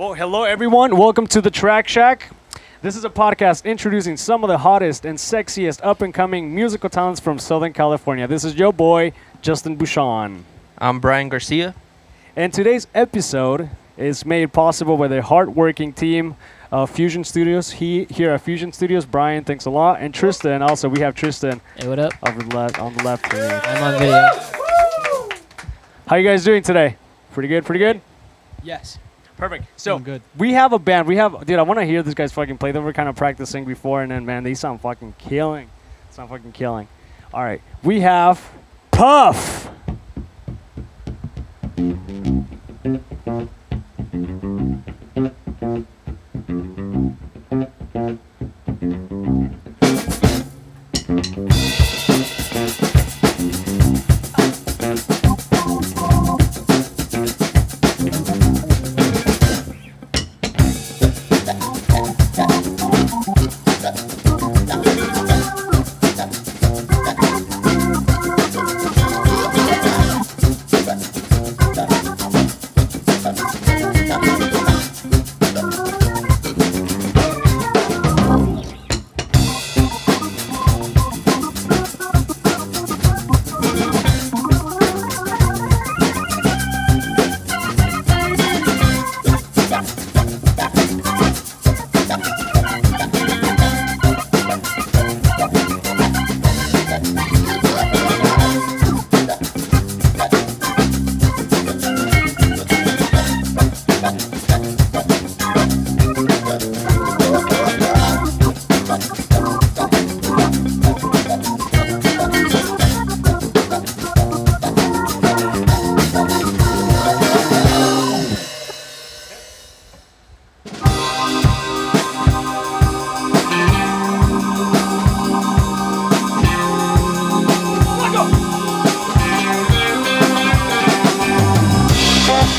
Well, hello everyone. Welcome to the Track Shack. This is a podcast introducing some of the hottest and sexiest up and coming musical talents from Southern California. This is your boy, Justin Bouchon. I'm Brian Garcia. And today's episode is made possible by the hardworking team of Fusion Studios. He here at Fusion Studios, Brian, thanks a lot, and Tristan. Also, we have Tristan Hey, what up? on the left. On the left. here. I'm on video. How you guys doing today? Pretty good. Pretty good. Yes. Perfect. So Doing good. we have a band. We have, dude. I want to hear these guys fucking play. They were kind of practicing before, and then man, they sound fucking killing. Sound fucking killing. All right, we have Puff.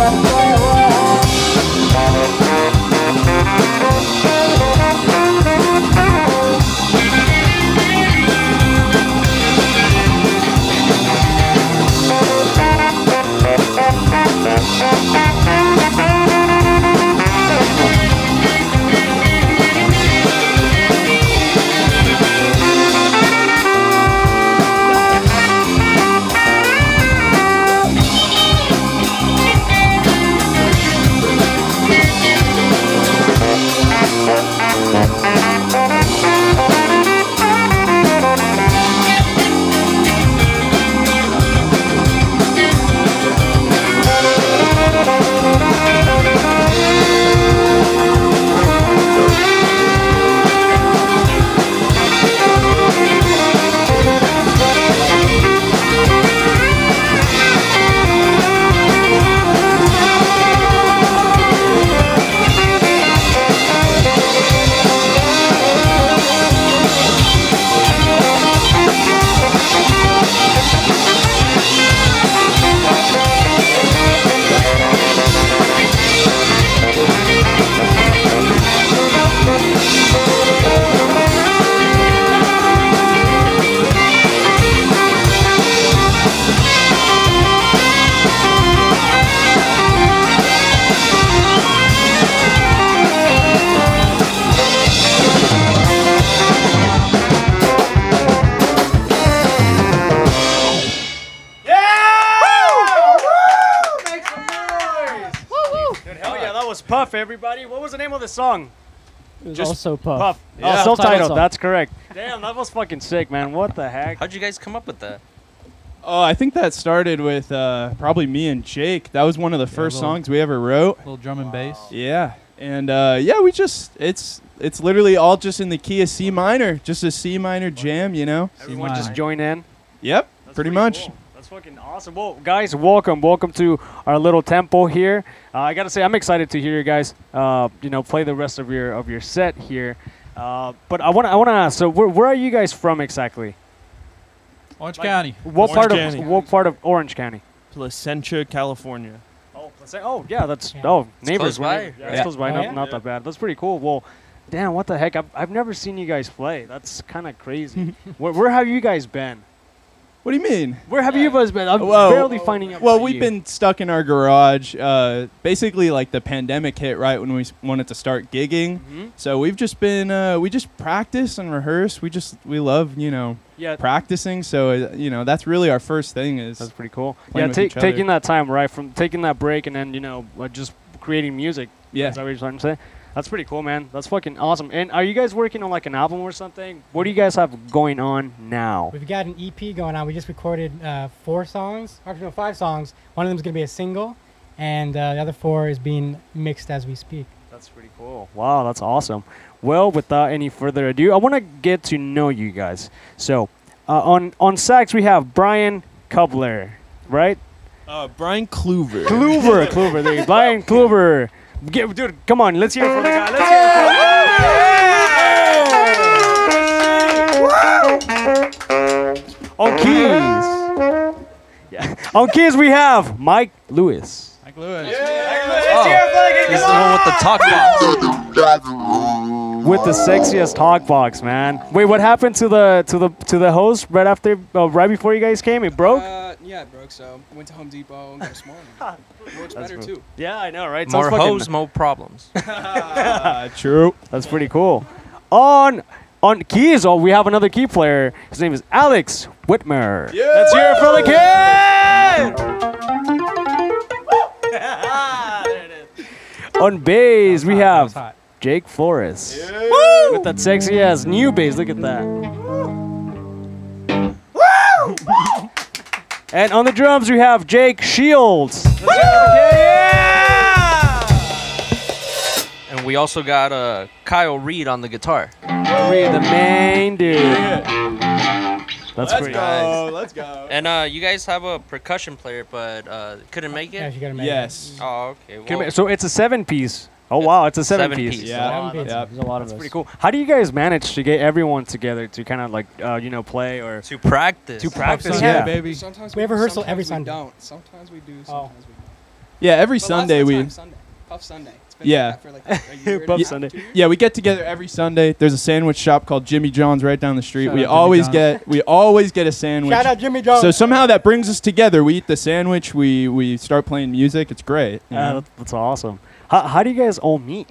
Dude, Puff, everybody. What was the name of the song? It was Just also Puff. Puff. Yeah. Oh, Self-titled self-titled. That's correct. Damn, that was fucking sick, man. What the heck? How'd you guys come up with that? Oh, I think that started with uh, probably me and Jake. That was one of the first little- songs we ever wrote. little drum and bass. Yeah, and uh, yeah, we just it's it's literally all just in the key of C minor, just a C minor jam, you know. Everyone minor. just join in. Yep, That's pretty much. cool. That's fucking awesome. Well, guys, welcome, welcome to our little temple here. Uh, I gotta say, I'm excited to hear you guys, uh, you know, play the rest of your of your set here. Uh, but I want to I want to ask. So, where, where are you guys from exactly? Orange Like, County. What Orange part County. of what part of Orange County? Placentia, California. Oh, let's say, oh yeah, that's Yeah. oh It's neighbors. close we're by. Yeah, Yeah. it's close by. Oh, not, yeah? not that bad. That's pretty cool. Well, damn, what the heck? I've, I've never seen you guys play. That's kind of crazy. where, where have you guys been? What do you mean? Where have you guys been? I'm Well- barely finding out. Well, we've you. been stuck in our garage. Uh, basically, like the pandemic hit right when we wanted to start gigging. Mhm. So we've just been uh, we just practice and rehearse. We just we love you know Yeah, practicing. So uh, you know that's really our first thing is That's pretty cool. yeah, with take, each other. taking that time right from taking that break and then you know uh, just creating music. yeah. Is that what you're trying to say? That's pretty cool, man. That's fucking awesome. And are you guys working on like an album or something? What do you guys have going on now? We've got an EP going on. We just recorded uh, four songs, actually no, five songs. One of them is going to be a single, and uh, the other four is being mixed as we speak. That's pretty cool. Wow, that's awesome. Well, without any further ado, I want to get to know you guys. So, uh, on on sax we have Brian Kubler, right? Uh, Brian Kluver. Kluver, Kluver, there you go. Brian Kluver. Get, dude, come on, let's hear it for the guy. Let's hear it for On keys. Yeah. On keys we have Mike Lewis. Mike Lewis. Oh, he's the one with the talk box. with the sexiest talk box, man. Wait, what happened to the to the to the host right after uh, right before you guys came? It broke. Uh, yeah, it broke. So I went to Home Depot and got a small one. Works That's better cool. too. yeah, I know, right? More Sounds fucking- hoes, more problems. Uh, true. That's pretty cool. On on keys, oh, we have another key player. His name is Alex Whitmer. Yeah. Let's hear it for the kid. on bass, we have was hot. Jake Flores with that sexy ass new bass. Look at that. And on the drums, we have Jake Shields. Let's hear it for the kid. Yeah! And we also got uh, Kyle Reed on the guitar. Reed, the main dude. That's Let's pretty go. Let's go. And uh, you guys have a percussion player, but uh, couldn't make Yeah, it. you got to make Yes. Oh, okay. Can Well, we- So it's a seven piece. Oh wow, it's a seven, Seven piece. piece. Yeah. Seven Yep. pieces. There's a lot That's of us. pretty cool. How do you guys manage to get everyone together to kind of like uh, you know play or to practice. to practice? Sunday, Yeah, baby. Sometimes We have rehearsal sometimes every we Sunday. Don't. Sometimes we do. Oh. Sometimes we don't. Yeah, every But last Sunday we. time, Sunday. Puff Sunday. It's been Yeah. Like for like a year Puff Sunday. two. Yeah, we get together every Sunday. There's a sandwich shop called Jimmy John's right down the street. Shout we always John's. get we always get a sandwich. Shout out Jimmy John's. So somehow that brings us together. We eat the sandwich. We we start playing music. It's great. Yeah, know? that's, that's awesome. How, how do you guys all meet?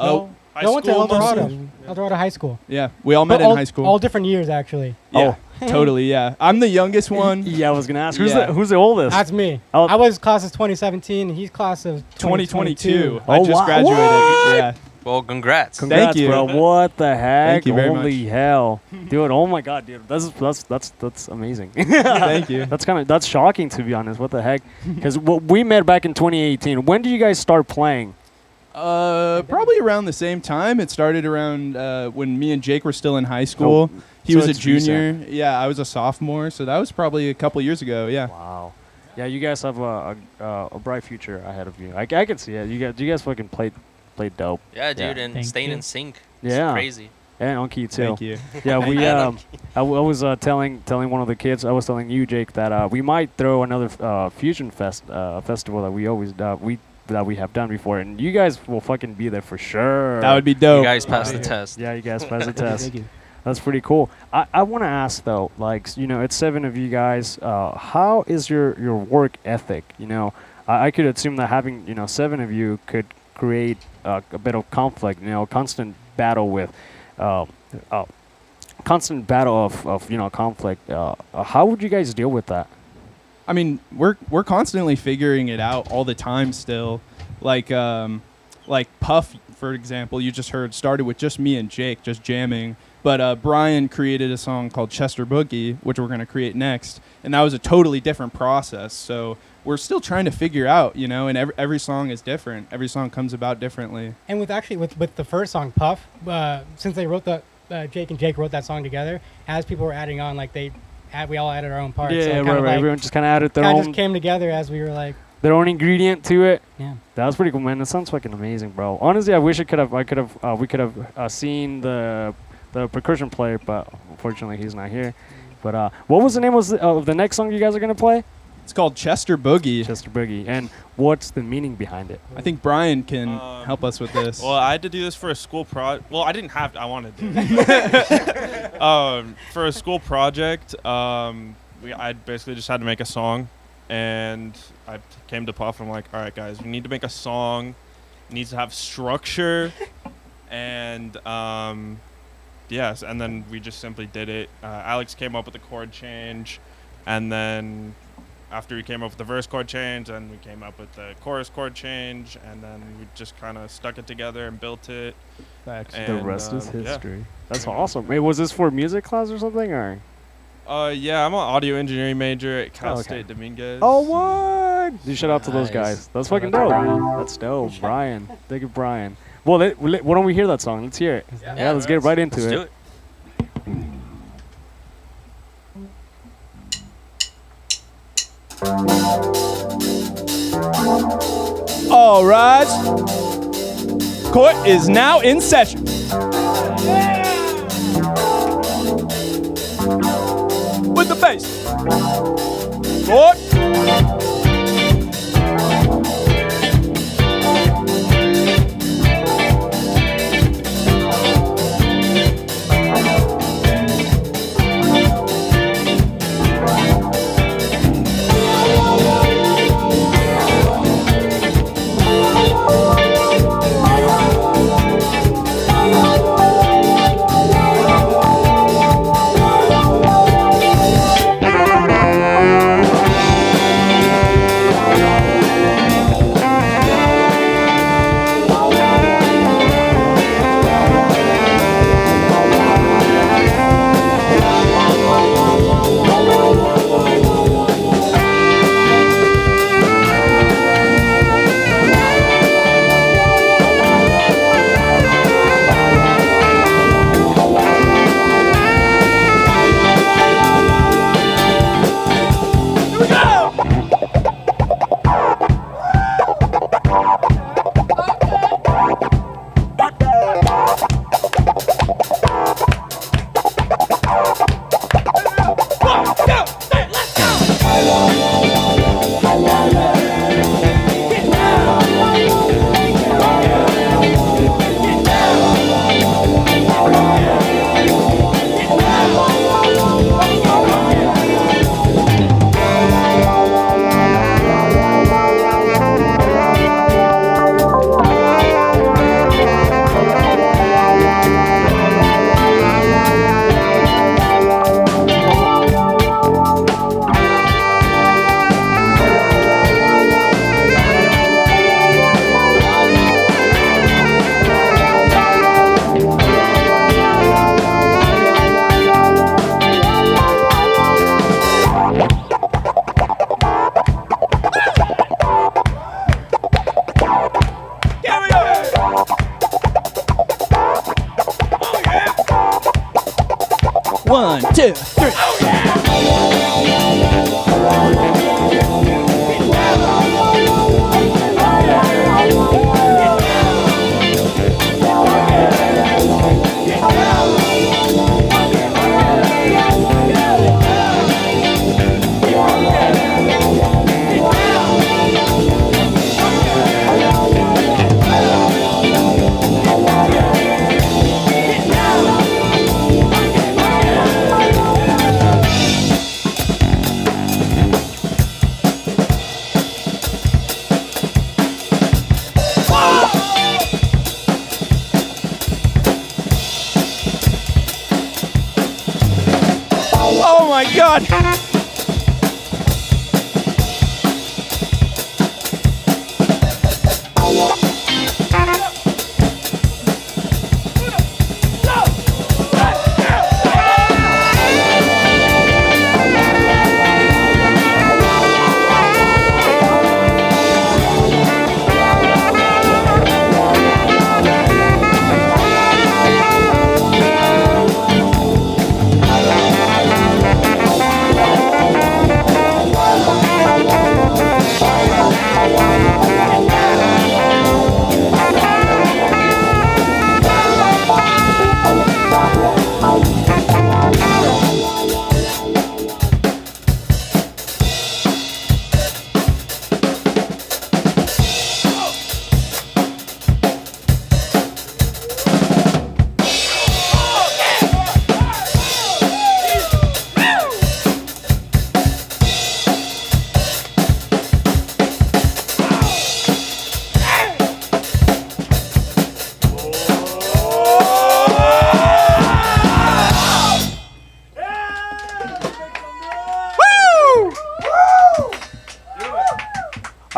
oh High I went to school El Dorado. mostly. El Dorado High School. yeah, we all met But all, in high school. All different years, actually. yeah, totally. Yeah, I'm the youngest one. Yeah, I was gonna ask who's Yeah. the who's the oldest? That's me. Oh. I was class of 2017. He's class of 2022. 2022. I Oh, just wow. graduated. What? Yeah. Well, congrats. Congrats, you. bro. What the heck? Thank you very Holy much. hell, dude! Oh my god, dude, that's that's that's that's amazing. Thank you. That's kind of that's shocking to be honest. What the heck? Because we met back in 2018. When did you guys start playing? Uh, probably around the same time. It started around uh, when me and Jake were still in high school. he so was a it's junior. Yeah, I was a sophomore. So that was probably a couple years ago. Yeah. Wow. Yeah, you guys have a a, uh, a bright future ahead of you. I, I can see it. You guys you guys fucking played played dope. Yeah, dude, Yeah. and Thank staying you. in sync. Yeah. crazy. And on key too. Thank you. Yeah, we And on um, I, w- I was uh, telling telling one of the kids. I was telling you, Jake, that uh, we might throw another uh, fusion fest uh, festival that we always uh, we that we have done before, and you guys will fucking be there for sure. That would be dope. You guys passed the test. Yeah, you guys pass the test. Thank you. That's pretty cool. I, I want to ask though, like you know, it's seven of you guys. Uh, how is your your work ethic? You know, I, I could assume that having you know seven of you could create uh, a bit of conflict. You know, constant battle with, uh, uh, constant battle of, of you know conflict. Uh, uh, how would you guys deal with that? I mean, we're we're constantly figuring it out all the time still. Like um like Puff, for example, you just heard started with just me and Jake just jamming. But uh, Brian created a song called Chester Boogie, which we're going to create next, and that was a totally different process. So we're still trying to figure out, you know, and every, every song is different. Every song comes about differently. And with actually with with the first song Puff, uh, since they wrote the uh, Jake and Jake wrote that song together, as people were adding on, like they add, we all added our own parts. yeah, so it right, kind right. of like, Everyone just kind of added their kind own of just came together as we were like, their own ingredient to it. yeah. That was pretty cool, man. That sounds fucking amazing, bro. Honestly, I wish I could have, I could have, uh, we could have uh, seen the the percussion player, but unfortunately he's not here. But uh, what was the name of the, of the next song you guys are gonna play? It's called Chester Boogie. Chester Boogie, and what's the meaning behind it? I think Brian can Um, help us with this. Well, I had to do this for a school pro. Well, I didn't have to. I wanted to. um, for a school project, um, we I basically just had to make a song, and I came to Puff. I'm like, all right, guys, we need to make a song. It needs to have structure, and um, yes, and then we just simply did it. Uh, Alex came up with the chord change, and then after we came up with the verse chord change, and we came up with the chorus chord change, and then we just kind of stuck it together and built it. Facts. the And, rest is um, yeah. history. That's awesome. Hey, was this for music class or something, or? Uh, yeah, I'm an audio engineering major at Cal Oh, okay. State Dominguez. Oh, what? You shout out to those guys. That's fucking dope. Brian. That's dope, Brian. Thank you, Brian. Well, let, let- why don't we hear that song? Let's hear it. Yeah. Yeah, let's get right into Let's it. do it. All right. Court is now in session. With the bass. Court.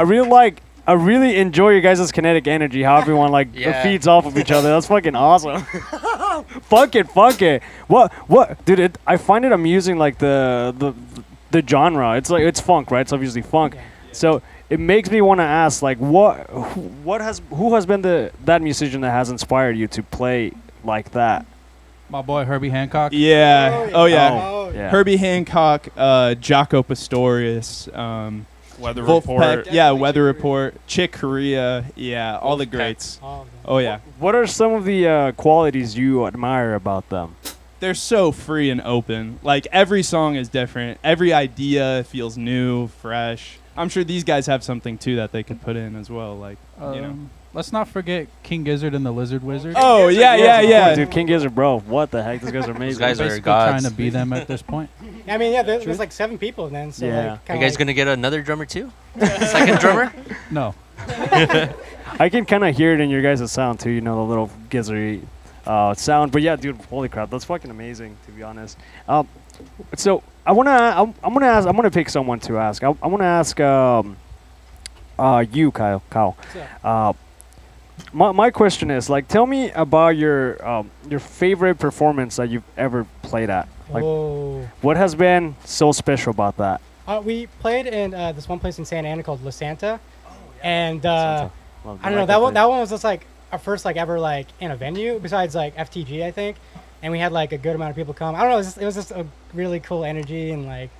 I really like. I really enjoy you guys' kinetic energy. How everyone like Yeah. feeds off of each other. That's fucking awesome. fuck it, fuck it. What, what, dude? It, I find it amusing, like the the the genre. It's like it's funk, right? It's obviously funk. Yeah. So it makes me want to ask, like, what, who- what has, who has been the that musician that has inspired you to play like that? My boy Herbie Hancock. Yeah. Oh yeah. Oh, Yeah. Herbie Hancock, uh, Jaco Pastorius, um, Weather Wolfpack, report. yeah, Weather Report, Chick Corea, yeah, all the greats. all. Oh yeah, What are some of the uh, qualities you admire about them? they're so free and open. Like every song is different. Every idea feels new, fresh. I'm sure these guys have something too that they could put in as well. Like you know. Let's not forget King Gizzard and the Lizard Wizard. Oh yeah, yeah, yeah. Dude, King Gizzard, bro. What the heck? These guys are amazing. guys are Basically gods. trying to be them at this point. I mean, yeah, there, there's like seven people then. So Yeah. like, Are you guys like, gonna get another drummer too? Second drummer? No. I can kind of hear it in your guys' sound too. You know the little gizzardy uh, sound. But yeah, dude, holy crap, that's fucking amazing. To be honest. Um, so I wanna, I'm, I'm gonna ask, I'm gonna pick someone to ask. I, I wanna ask, um, uh, you, Kyle, Kyle. What's Uh, my, my question is like, tell me about your um, your favorite performance that you've ever played at. Like, Whoa. what has been so special about that? Uh, we played in uh, this one place in Santa Ana called La Santa, and uh, Love I don't know that one. That one was just like our first like ever like in a venue besides like FTG I think, and we had like a good amount of people come. I don't know. It was just, it was just a really cool energy and like,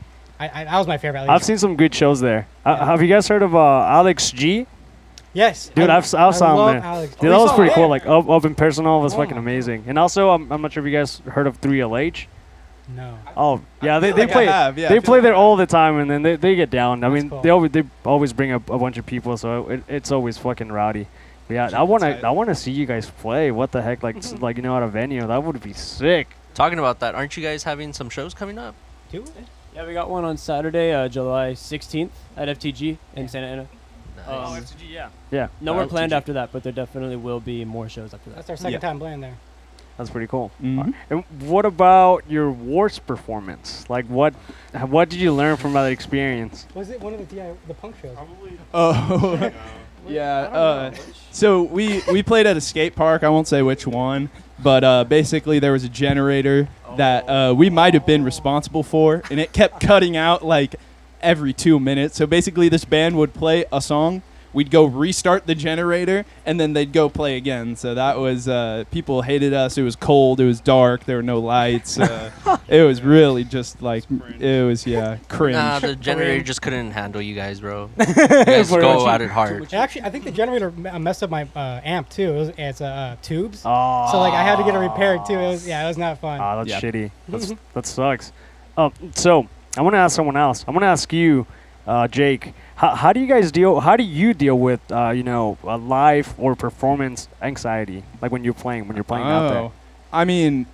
I, I that was my favorite. I've seen some good shows there. Uh, Yeah. have you guys heard of uh, Alex G? Yes, Dude, I, I've s- I saw him there. Alex. Dude, Oh, that was pretty him cool. there? Like up, up in person, all was Oh fucking amazing. And also, I'm, I'm not sure if you guys heard of 3LH. no. Oh, yeah, they, they like I play have, yeah, they play like there all the time, and then they, they get down. I That's mean, cool. they always they always bring up a bunch of people, so it, it's always fucking rowdy. But yeah, I wanna I want to see you guys play. What the heck, like like you know at a venue that would be sick. Talking about that, aren't you guys having some shows coming up? Do it. Yeah, we got one on Saturday, uh, July 16th at FTG in Santa Ana. Nice. Um, yeah, yeah, no more planned after that, but there definitely will be more shows after that. That's our second Yeah. time playing there. that's pretty cool. Mhm. And what about your worst performance? Like what what did you learn from that experience? Was it one of the DI, the punk shows? Oh, yeah. Uh, so we we played at a skate park. I won't say which one, but uh, basically there was a generator that uh, we might have been responsible for, and it kept cutting out like every two minutes. So basically, this band would play a song. We'd go restart the generator, and then they'd go play again. So that was uh, people hated us. It was cold. It was dark. There were no lights. Uh, it was really just like it was yeah cringe. Nah, the generator just couldn't handle you guys, bro. You guys For go what? at it hard. Actually, I think the generator me- uh, messed up my uh, amp too. It was it's uh, uh, tubes. Oh, So like I had to get it repaired too. It was yeah, it was not fun. Ah, that's Yep. shitty. That's, that sucks. Um, so I want to ask someone else. I want to ask you, uh, Jake. How, how do you guys deal? How do you deal with uh, you know uh, or performance anxiety? Like when you're playing, when you're playing out there. Oh. I mean,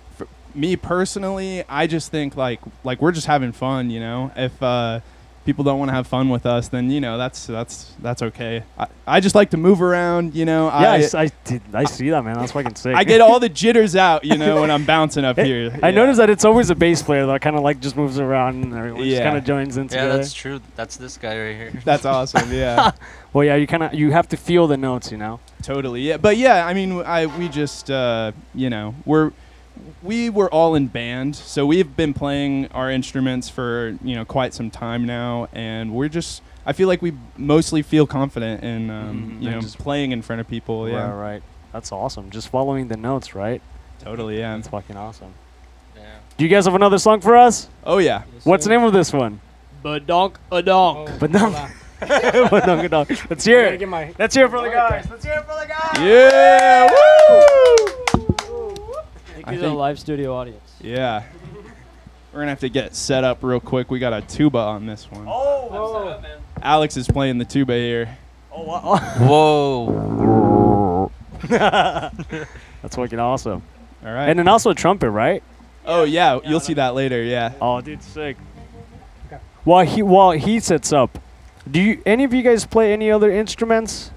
me personally, I just think like like we're just having fun, you know. If uh, people don't want to have fun with us, then you know that's that's that's okay. I, I just like to move around, you know. Yeah, I, I, s- I did- I see that man. That's fucking sick. I get all the jitters out, you know, when I'm bouncing up here. I Yeah. noticed that it's always a bass player that kind of like just moves around and everyone just kind of joins in Together. Yeah, that's true. That's this guy right here. That's awesome. Yeah, well, yeah, you kind of you have to feel the notes, you know. totally. Yeah, but yeah, I mean, I we just uh, you know we're we were all in band, so we've been playing our instruments for you know quite some time now, and we're just. I feel like we mostly feel confident in um, Mhm, you and know just- playing in front of people. Yeah, Right, right. That's awesome. Just following the notes, right? totally. Yeah. That's fucking awesome. Yeah. Do you guys have another song for us? Oh yeah. What's the name of this one? Badonk a donk. Oh, But no- hold on. But no, good dog. Let's hear it. Let's hear it for the guys. Let's hear it for the guys. Yeah. Woo! Thank I you to the think- live studio audience. Yeah. We're gonna have to get set up real quick. We got a tuba on this one. Oh, Alex is playing the tuba here. oh, wow. Whoa. That's fucking awesome. All right. And then also a trumpet, right? oh yeah, you'll see that later. Yeah. Oh, dude, sick. Okay. While he while he sets up, do you any of you guys play any other instruments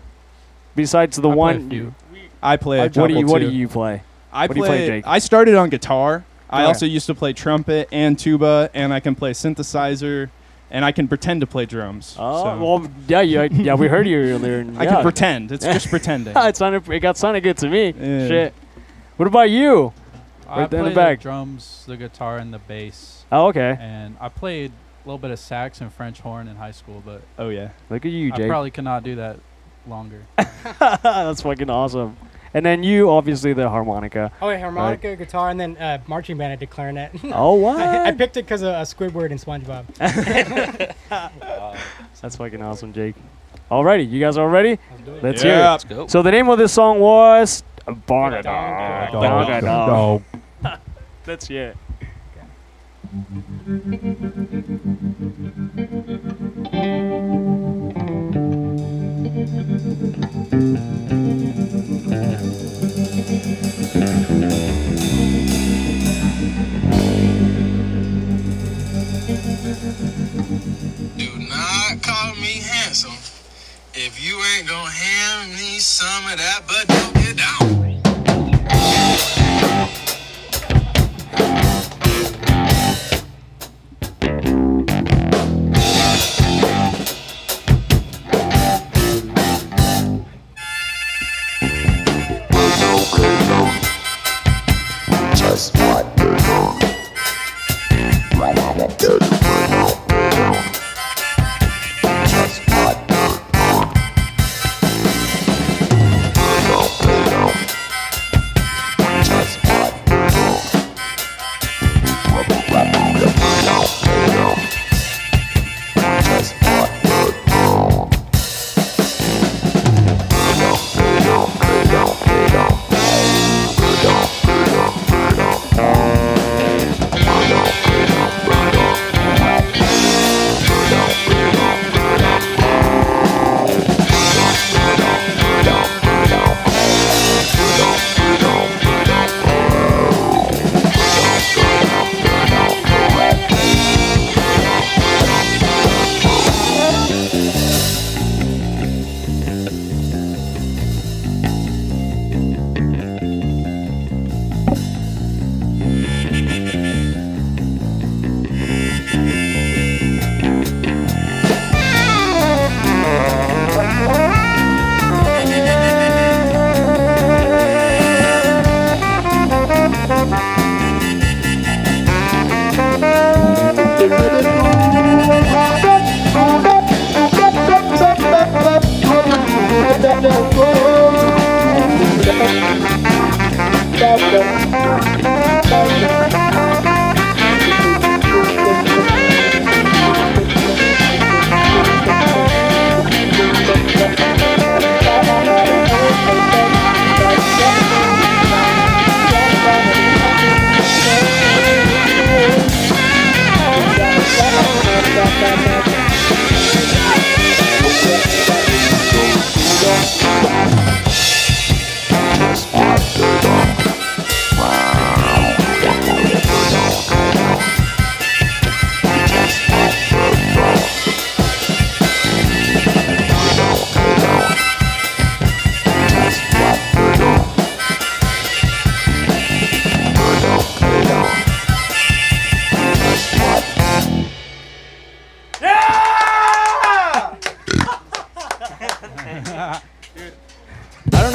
besides the I play a one? few. I play. a what do you couple What do you play? I what do you play, play. Jake? I started on guitar. I Okay. also used to play trumpet and tuba, and I can play synthesizer. and I can pretend to play drums. Oh, so well, yeah, yeah, yeah. We heard you earlier. and I yeah. can pretend. It's just pretending. it sounded. It got sounded good to me. Yeah. Shit. What about you? I Right there in the play back. drums, the guitar, and the bass. Oh, okay. And I played a little bit of sax and French horn in high school, but oh yeah. Look at you, I Jake. probably cannot do that longer. That's fucking awesome. And then you, obviously, the harmonica. Oh, yeah, harmonica, guitar, and then uh, marching band. I did clarinet. Oh, what? I, I picked it because of uh, Squidward and SpongeBob. That's fucking awesome, Jake. Alrighty, you guys all ready? Let's do. Let's hear it. Let's go. So the name of this song was Bonga Dog. Let's hear it. Do handsome if you ain't gonna hand me some of that, but don't get down. I don't know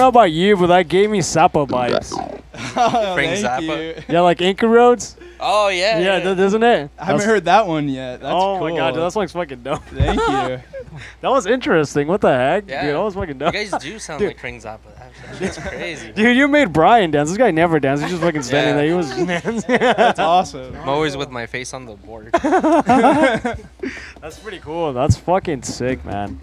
about you, but that gave me Zappa vibes. Oh, Frank thank Zappa. you. yeah, like Inca Roads. Oh yeah. Yeah, th- doesn't it? I haven't That's- heard that one yet. That's oh cool. my god, dude, that song's fucking dope. Thank you. That was interesting. What the heck? Yeah. Dude, that was fucking dope. You guys do sound Dude. like Frank Zappa. That's crazy. Dude, you made Brian dance. This guy never danced. He's just fucking standing Yeah. there. He was dancing. That's awesome. I'm always with my face on the board. That's pretty cool. That's fucking sick, man.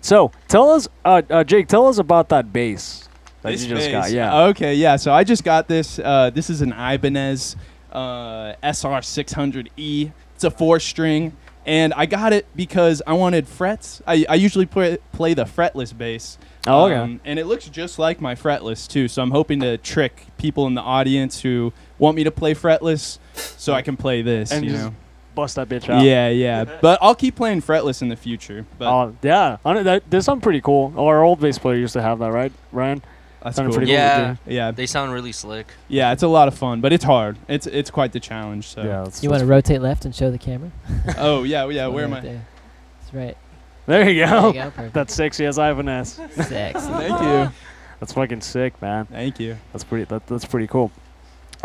So tell us, uh, uh, Jake, tell us about that bass that This you just got. bass. Yeah. Okay, yeah. So I just got this. Uh, this is an Ibanez uh, SR600E. It's a four string, and I got it because I wanted frets. I, I usually play, play the fretless bass. Oh, okay. Um, and it looks just like my fretless too. So I'm hoping to trick people in the audience who want me to play fretless, so I can play this. And you know. Bust that bitch out. Yeah, yeah. But I'll keep playing fretless in the future. But Oh yeah. I know that, there's something pretty cool. Oh, our old bass player used to have that, right, Ryan? That's Sounded cool. pretty Yeah. cool. Yeah, They sound really slick. yeah, it's a lot of fun, but it's hard. It's it's quite the challenge. So. Yeah. You want to that's- rotate left and show the camera? Oh yeah, yeah. Where am I? there. That's right. There you There go. you go. That's sexy as Ibanez. Sexy. Thank you. That's fucking sick, man. Thank you. That's pretty. That, that's pretty cool.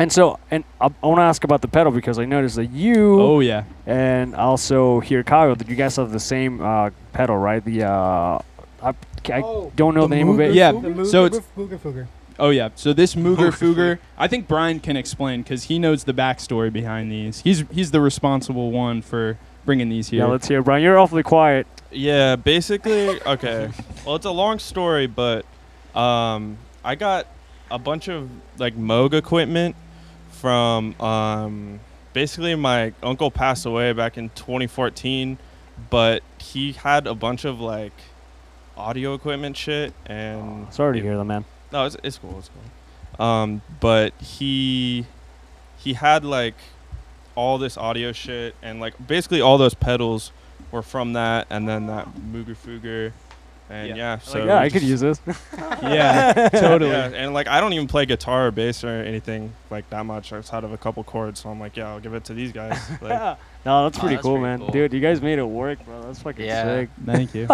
And so, and I, I want to ask about the pedal because I noticed that you Oh yeah. and also here, Kyle, that you guys have the same uh, pedal, right? The uh, I, I Oh, don't know the, name of it. Yeah, The so it's- Moog- Mooger Fooger. Oh yeah. So this Mooger Fooger, I think Brian can explain because he knows the backstory behind these. He's he's the responsible one for bringing these here. Yeah, let's hear, Brian. You're awfully quiet. Yeah, basically, okay. well, it's a long story, but um, I got a bunch of like Moog equipment from um, basically my uncle passed away back in 2014, but he had a bunch of like audio equipment shit and Sorry to hear that, man. no, it's, it's cool. It's cool. Um, but he he had like all this audio shit and like basically all those pedals were from that, and then that Mooger Fooger, and Yeah. yeah, so Like, yeah, I could use this. yeah, totally. Yeah, and like I don't even play guitar or bass or anything like that much outside of a couple chords, so I'm like, yeah, I'll give it to these guys. Like, no, that's Oh, pretty that's cool, pretty man. cool. Dude, you guys made it work, bro. That's fucking Yeah. sick. Thank you.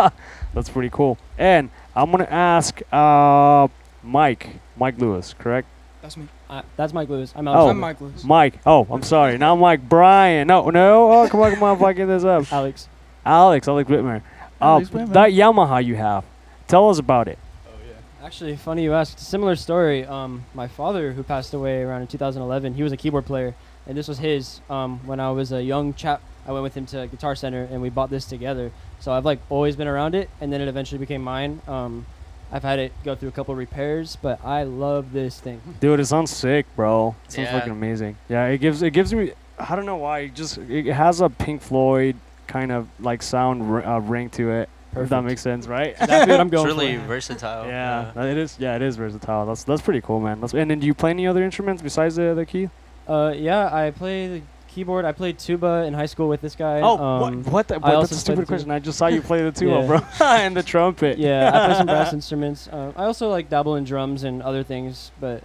That's pretty cool. And I'm gonna ask uh, Mike, Mike Lewis, correct? That's me. Uh, that's Mike Lewis. I'm Oh. I'm Mike Lewis. Mike. Oh, I'm sorry. Now Mike Brian. No, no. Oh, come on, come on, fucking this up. Alex. Alex, Alex Whitmer. Uh, Alex Whitmer. that Yamaha you have. Tell us about it. Oh yeah. Actually, funny you asked. Similar story. Um, my father, who passed away around in 2011, he was a keyboard player, and this was his. Um, when I was a young chap, I went with him to Guitar Center, and we bought this together. So I've like always been around it, and then it eventually became mine. Um, I've had it go through a couple repairs, but I love this thing. Dude, it sounds sick, bro. It sounds Yeah. fucking amazing. Yeah, it gives it gives me. I don't know why. It just it has a Pink Floyd kind of like sound r- uh, ring to it. If that makes sense, right? Exactly what I'm going It's really for. versatile. yeah, it is. Yeah, it is versatile. That's that's pretty cool, man. That's, and then do you play any other instruments besides the the key? Uh, yeah, I play the keyboard. I played tuba in high school with this guy. Oh, um, what? What? The, I what that's a the stupid question. I just saw you play the tuba, Yeah. bro, and the trumpet. Yeah, I play some brass instruments. Uh, I also like dabble in drums and other things, but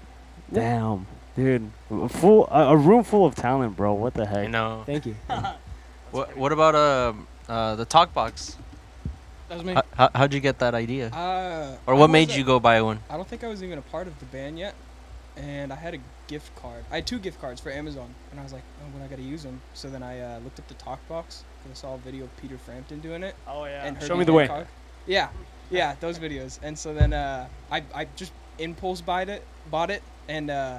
Damn, dude, a full a, a room full of talent, bro. What the heck? I heck? know. thank you. What What about uh, uh the talk box? That's me. How, how, how'd you get that idea? Uh, Or what made wasn't- you go buy one? I don't think I was even a part of the band yet, and I had a gift card. I had two gift cards for Amazon, and I was like, oh, when I gotta use them. So then I uh, looked up the talk box, and I saw a video of Peter Frampton doing it. Oh yeah. and Show me the way. Hancock. Yeah, yeah, those videos. And so then uh, I I just impulse bought it, bought it, and uh,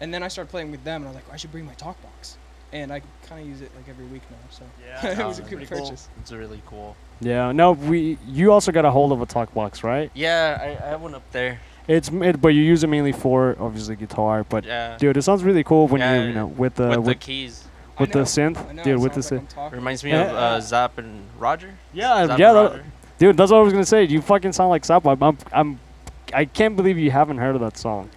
and then I started playing with them, and I was like, I should bring my talk box, and I kind of use it like every week now. So Yeah, it was a that's good pretty cool. purchase. It's really cool. Yeah. No, we. You also got a hold of a talk box, right? Yeah, I, I have one up there. It's it, but you use it mainly for obviously guitar. But Yeah. dude, it sounds really cool when Yeah, you you know with the with the keys. I with the synth, I know, dude. it With the sounds like synth. Reminds me Yeah. of uh, Zapp and Roger. Yeah, Zapp yeah, that- Roger. Dude, that's what I was gonna say. You fucking sound like Zapp. I'm, I'm, I'm, I can't believe you haven't heard of that song.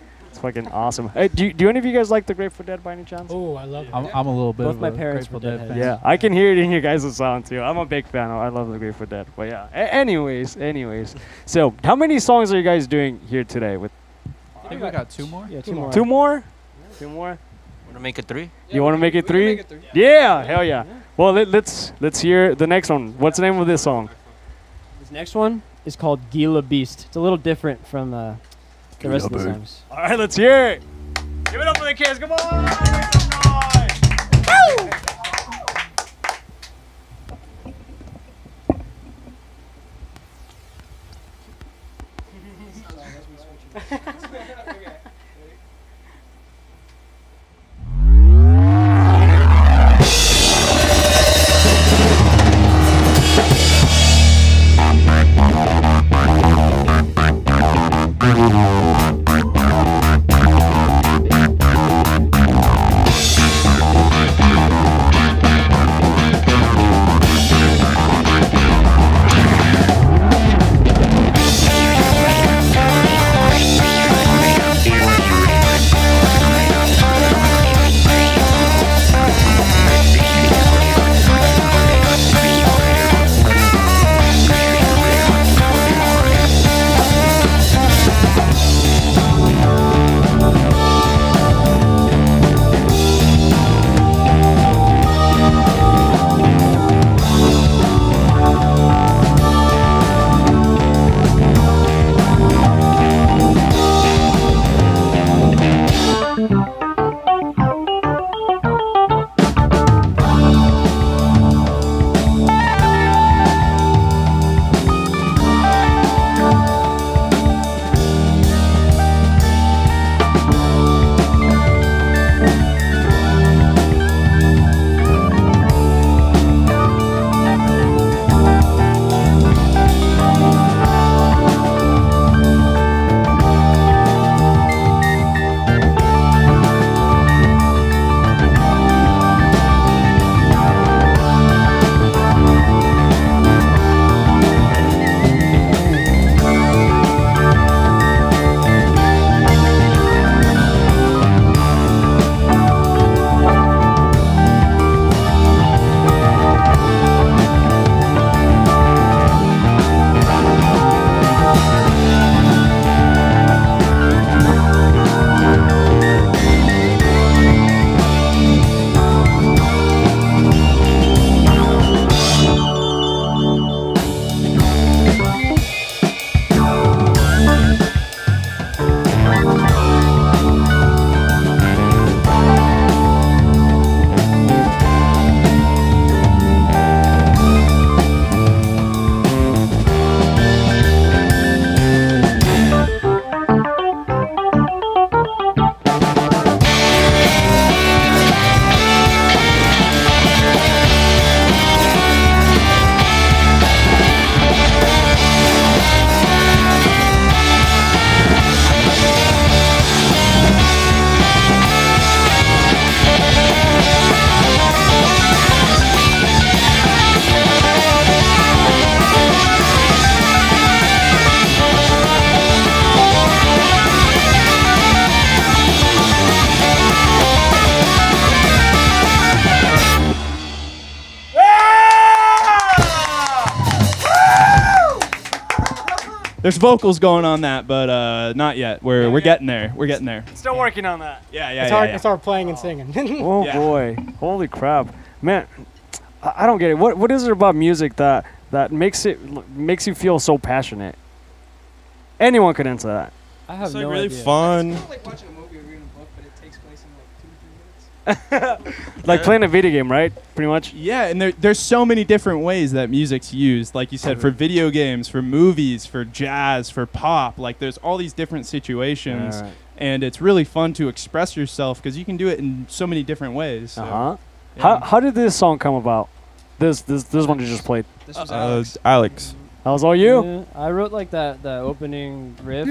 It's fucking awesome. Hey, do, do any of you guys like the Grateful Dead by any chance? Oh, I love I'm, it. I'm a little bit Both of my a parents Grateful were Dead Deadheads. fan. Yeah, I can hear it in your guys' sound too. I'm a big fan. I love the Grateful Dead. But yeah. A- anyways, anyways. So, how many songs are you guys doing here today? With I think we got two more. Yeah, two Two more. two more? Two more? Want to make it three? You wanna make it three? make it three. Yeah, hell yeah. Well, let, let's let's hear the next one. What's the name of this song? This next one is called Gila Beast. It's a little different from uh, the rest of the Gila songs. All right, let's hear it. Give it up for the kids. Come on. Make some noise. Thank there's vocals going on that, but uh, not yet. We're we're getting there. We're getting there. Still working on that. Yeah, yeah, it's yeah. hard. yeah. It's hard playing and singing. Oh Yeah. boy, holy crap, man! I, I don't get it. What what is it about music that that makes it makes you feel so passionate? Anyone could answer that. I have It's like no really idea. fun. It's kind of like watching a movie or reading a book, but it takes place in like two, three minutes. Like Yeah. playing a video game, right? Pretty much. Yeah, and there, there's so many different ways that music's used. Like you said, for video games, for movies, for jazz, for pop. Like there's all these different situations, Alright. and it's really fun to express yourself because you can do it in so many different ways. So, Uh huh. yeah. How how did this song come about? This this this one you just played. This was Uh, Alex. Alex. That was all you. Yeah, I wrote like that the opening riff.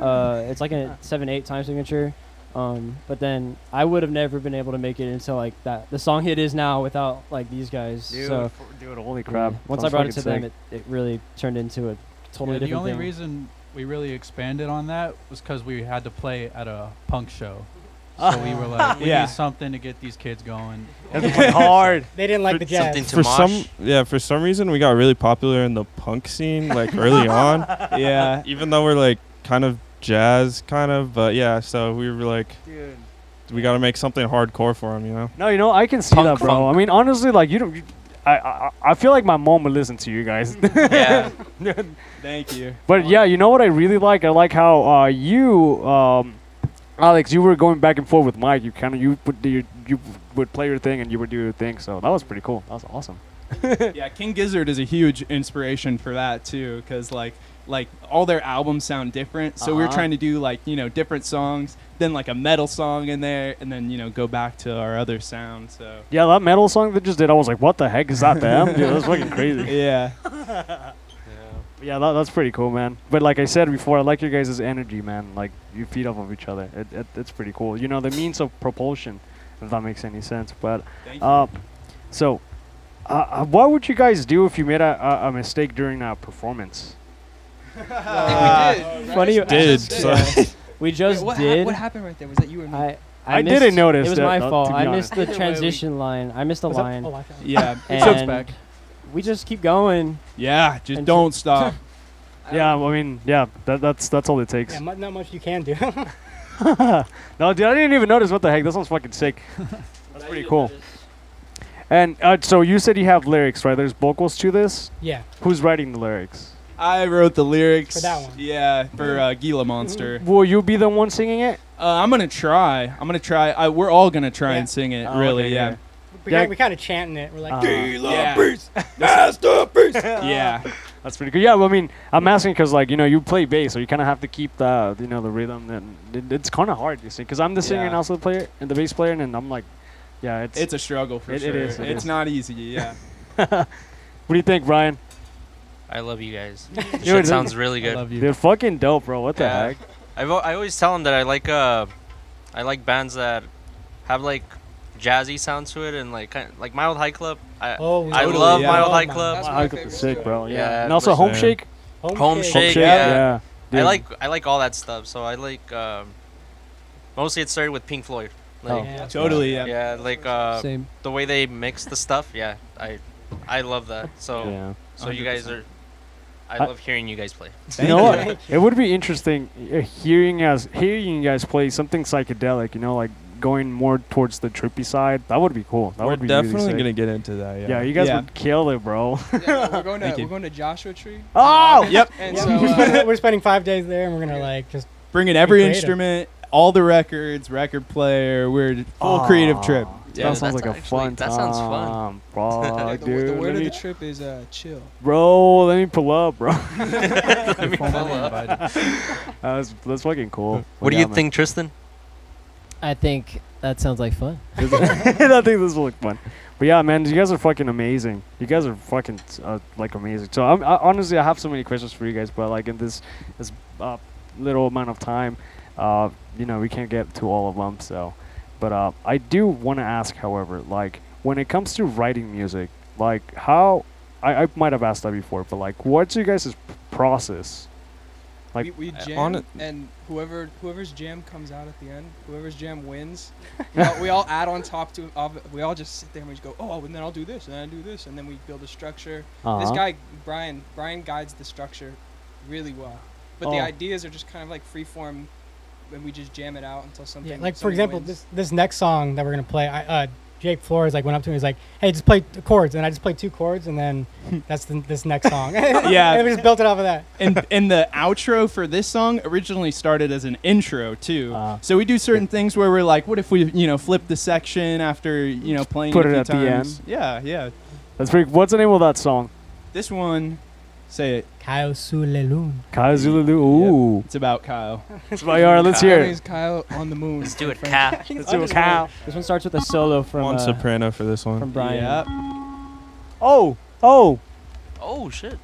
Uh, it's like a seven eight time signature. Um, but then I would have never been able to make it until like that the song hit is now without like these guys. Dude, so dude, holy crap! yeah, once I brought it fucking to them, it, it really turned into a totally Yeah, the only thing. reason we really expanded on that was because we had to play at a punk show. So we were like, we Yeah. need something to get these kids going. Had hard. they didn't like the jazz. Something to For mosh. some, yeah, for some reason we got really popular in the punk scene, like early on. yeah, Even though we're like kind of jazz, kind of, but yeah. So we were like, Dude. we got to make something hardcore for him, you know? No, you know I can see Punk that, bro. funk. I mean, honestly, like you don't. You, I, I I feel like my mom would listen to you guys. yeah. thank you. But yeah, you know what I really like? I like how uh, you, um, Alex, you were going back and forth with Mike. You kind of you would do your, you would play your thing and you would do your thing. So that was pretty cool. That was awesome. yeah, King Gizzard is a huge inspiration for that too, because like like all their albums sound different. So we were Uh-huh. trying to do like you know different songs, then like a metal song in there, and then you know go back to our other sound. So Yeah, that metal song they just did, I was like, what the heck is that, them? Dude, that's fucking crazy. yeah, Yeah, that, that's pretty cool, man. But like I said before, I like your guys' energy, man. Like you feed off of each other. It, it, it's pretty cool. You know, the means of propulsion, if that makes any sense. But thank you. uh, so, uh, uh, what would you guys do if you made a, a, a mistake during a performance? I think we did. funny you? Did, so- We Wait, just what, hap- did. what happened right there? Was that you or me? I I missed- didn't notice It was that, my uh, fault. I honest. missed the transition line. I missed a Was that- line. oh, I found it. yeah, and back. we just keep going. yeah. Just don't stop. Yeah, I mean, yeah, that, that's that's all it takes. Yeah, not much you can do. no, dude, I didn't even notice. What the heck? That sounds fucking sick. That's pretty cool. And uh, so you said you have lyrics, right? There's vocals to this. yeah. Who's writing the lyrics? I wrote the lyrics For that one. Yeah, for uh, Gila Monster. Will you be the one singing it? Uh, I'm gonna try. I'm gonna try. I, we're all gonna try Yeah. and sing it. Oh, really, okay, yeah. We, Yeah. kinda, we kind of chanting it. We're like, Uh, Yeah. yeah. That's pretty good. Yeah, well, I mean, I'm asking because like you know you play bass, so you kind of have to keep the you know the rhythm. And it, it's kind of hard, you see, because I'm the singer and also the player and the bass player, and I'm like, yeah, it's. It's a struggle for It- it sure. is, it it's is. not easy. Yeah. what do you think, Brian? I love you guys. Dude, Shit sounds really I good. love you. Dude, fucking dope, bro. What the Yeah. heck? I've, I always tell them that I like uh, I like bands that have like jazzy sound to it and like kind like Mild High Club. I oh, I Totally, love yeah. Mild Oh High Club. That's Wow, my I got the sick, bro. Yeah, Yeah, and also but- Home Yeah. Shake. home, Home shake. Shake, Shake, yeah. yeah. I like I like all that stuff. So I like um, mostly it started with Pink Floyd. Like, Oh. Yeah. Totally. Yeah. yeah, like uh, Same. the way they mix the stuff. Yeah, I I love that. So Yeah. so you guys are. I I- love hearing you guys play. you know what? It would be interesting uh, hearing us hearing you guys play something psychedelic. You know, like going more towards the trippy side. That would be cool. That We're would be definitely really gonna get into that. Yeah. Yeah, you guys Yeah. would kill it, bro. Yeah, we're going to we're going to Joshua Tree. oh, Yep. And Yeah, so we're, uh, spending, we're spending five days there, and we're gonna like just bring in every creative. instrument, all the records, record player. We're full creative trip. Yeah, that sounds like a actually- fun that sounds fun. time, Fuck, the, dude. the word let of me- the trip is uh, chill. bro, let me pull up, bro. You're formally invited. that's that's fucking cool. What do Yeah, you man. think, Tristan? I think that sounds like fun. I think this will look fun. But yeah, man, you guys are fucking amazing. You guys are fucking uh, like amazing. So I'm, I, honestly, I have so many questions for you guys, but like in this this uh, little amount of time, uh, you know, we can't get to all of them. So, but uh, I do want to ask, however, like when it comes to writing music, like how I, I might have asked that before, but like what's your guys' process? Like, we, we jam, on it- and whoever whoever's jam comes out at the end, whoever's jam wins. we, all, we all add on top to of it. We all just sit there and we just go, oh, and then I'll do this, and then I do this, and then we build a structure. This uh-huh. guy Brian Brian guides the structure really well. But Oh. the ideas are just kind of like free form, and we just jam it out until something. Yeah, like for example, wins. this this next song that we're gonna play, I, uh, Jake Flores like went up to me, and he's like, "Hey, just play the chords," and I just played two chords, and then that's the, this next song. Yeah. and we just built it off of that. and and the outro for this song originally started as an intro too. Ah. so we do certain things where we're like, what if we you know flip the section after you know playing Put a it few at the end. Yeah, yeah. That's pretty. What's the name of that song? This one, say it. Kyle Sulelun. Kyle Zulu. Ooh. It's about Kyle. That's why. All right, let's hear name's it. Kyle on the moon. Let's do it, French. Cal. Let's do it, Kyle. This one starts with a solo from on uh, soprano for this one. from Brian. Yep. Oh. Oh. Oh shit.